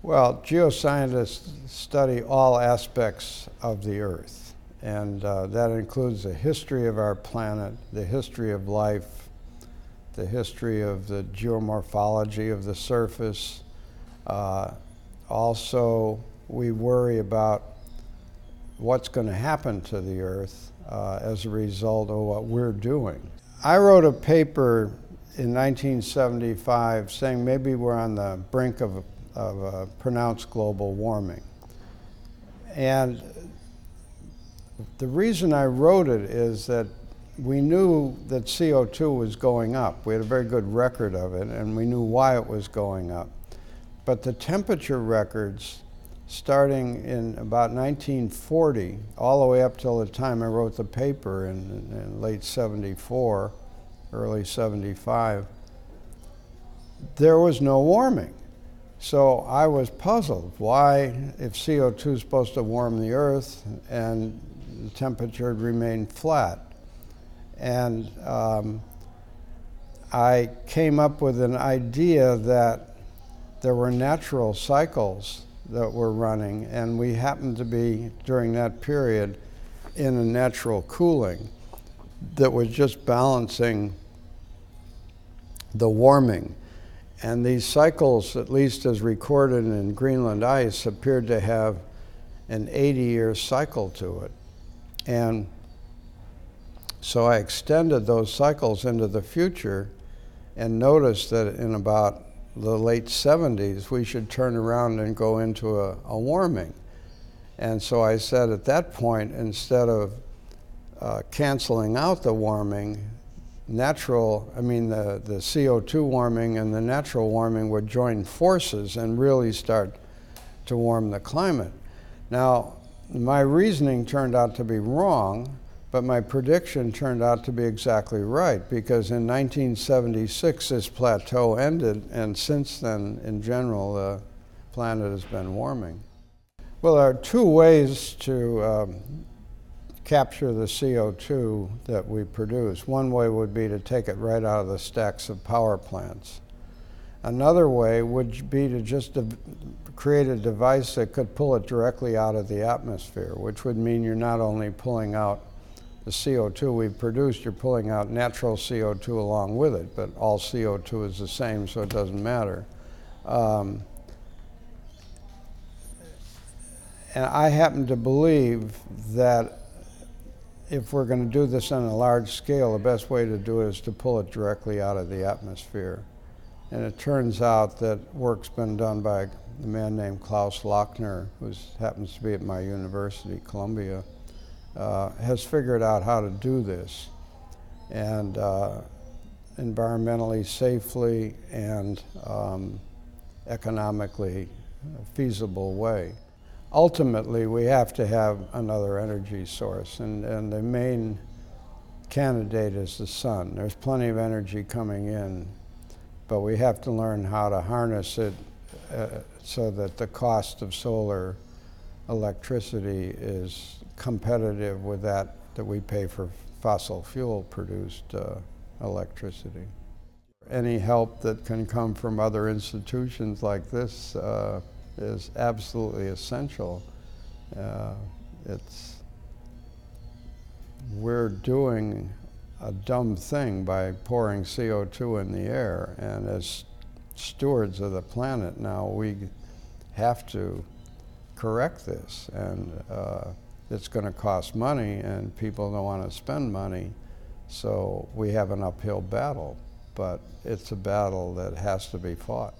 Well, geoscientists study all aspects of the Earth, and uh, that includes the history of our planet, the history of life, the history of the geomorphology of the surface. Uh, also, we worry about what's going to happen to the Earth uh, as a result of what we're doing. I wrote a paper in 1975 saying maybe we're on the brink of of uh, pronounced global warming. And the reason I wrote it is that we knew that CO2 was going up. We had a very good record of it, and we knew why it was going up. But the temperature records, starting in about 1940, all the way up till the time I wrote the paper in, in late 74, early 75, there was no warming. So I was puzzled. Why, if CO2 is supposed to warm the earth and the temperature remained flat? And um, I came up with an idea that there were natural cycles that were running, and we happened to be, during that period, in a natural cooling that was just balancing the warming. And these cycles, at least as recorded in Greenland ice, appeared to have an 80 year cycle to it. And so I extended those cycles into the future and noticed that in about the late 70s, we should turn around and go into a, a warming. And so I said at that point, instead of uh, canceling out the warming, natural, I mean, the, the CO2 warming and the natural warming would join forces and really start to warm the climate. Now, my reasoning turned out to be wrong, but my prediction turned out to be exactly right because in 1976 this plateau ended, and since then, in general, the planet has been warming. Well, there are two ways to um, capture the CO2 that we produce. One way would be to take it right out of the stacks of power plants. Another way would be to just create a device that could pull it directly out of the atmosphere, which would mean you're not only pulling out the CO2 we've produced, you're pulling out natural CO2 along with it, but all CO2 is the same, so it doesn't matter. Um, and I happen to believe that if we're going to do this on a large scale, the best way to do it is to pull it directly out of the atmosphere. And it turns out that work's been done by a man named Klaus Lackner, who happens to be at my university, Columbia, uh, has figured out how to do this. And uh, environmentally safely and um, economically feasible way ultimately we have to have another energy source, and, and the main candidate is the sun. There's plenty of energy coming in, but we have to learn how to harness it uh, so that the cost of solar electricity is competitive with that that we pay for fossil fuel produced uh, electricity. Any help that can come from other institutions like this uh, is absolutely essential. Uh, it's we're doing a dumb thing by pouring CO2 in the air, and as stewards of the planet now, we have to correct this, and uh, it's going to cost money, and people don't want to spend money, so we have an uphill battle, but it's a battle that has to be fought.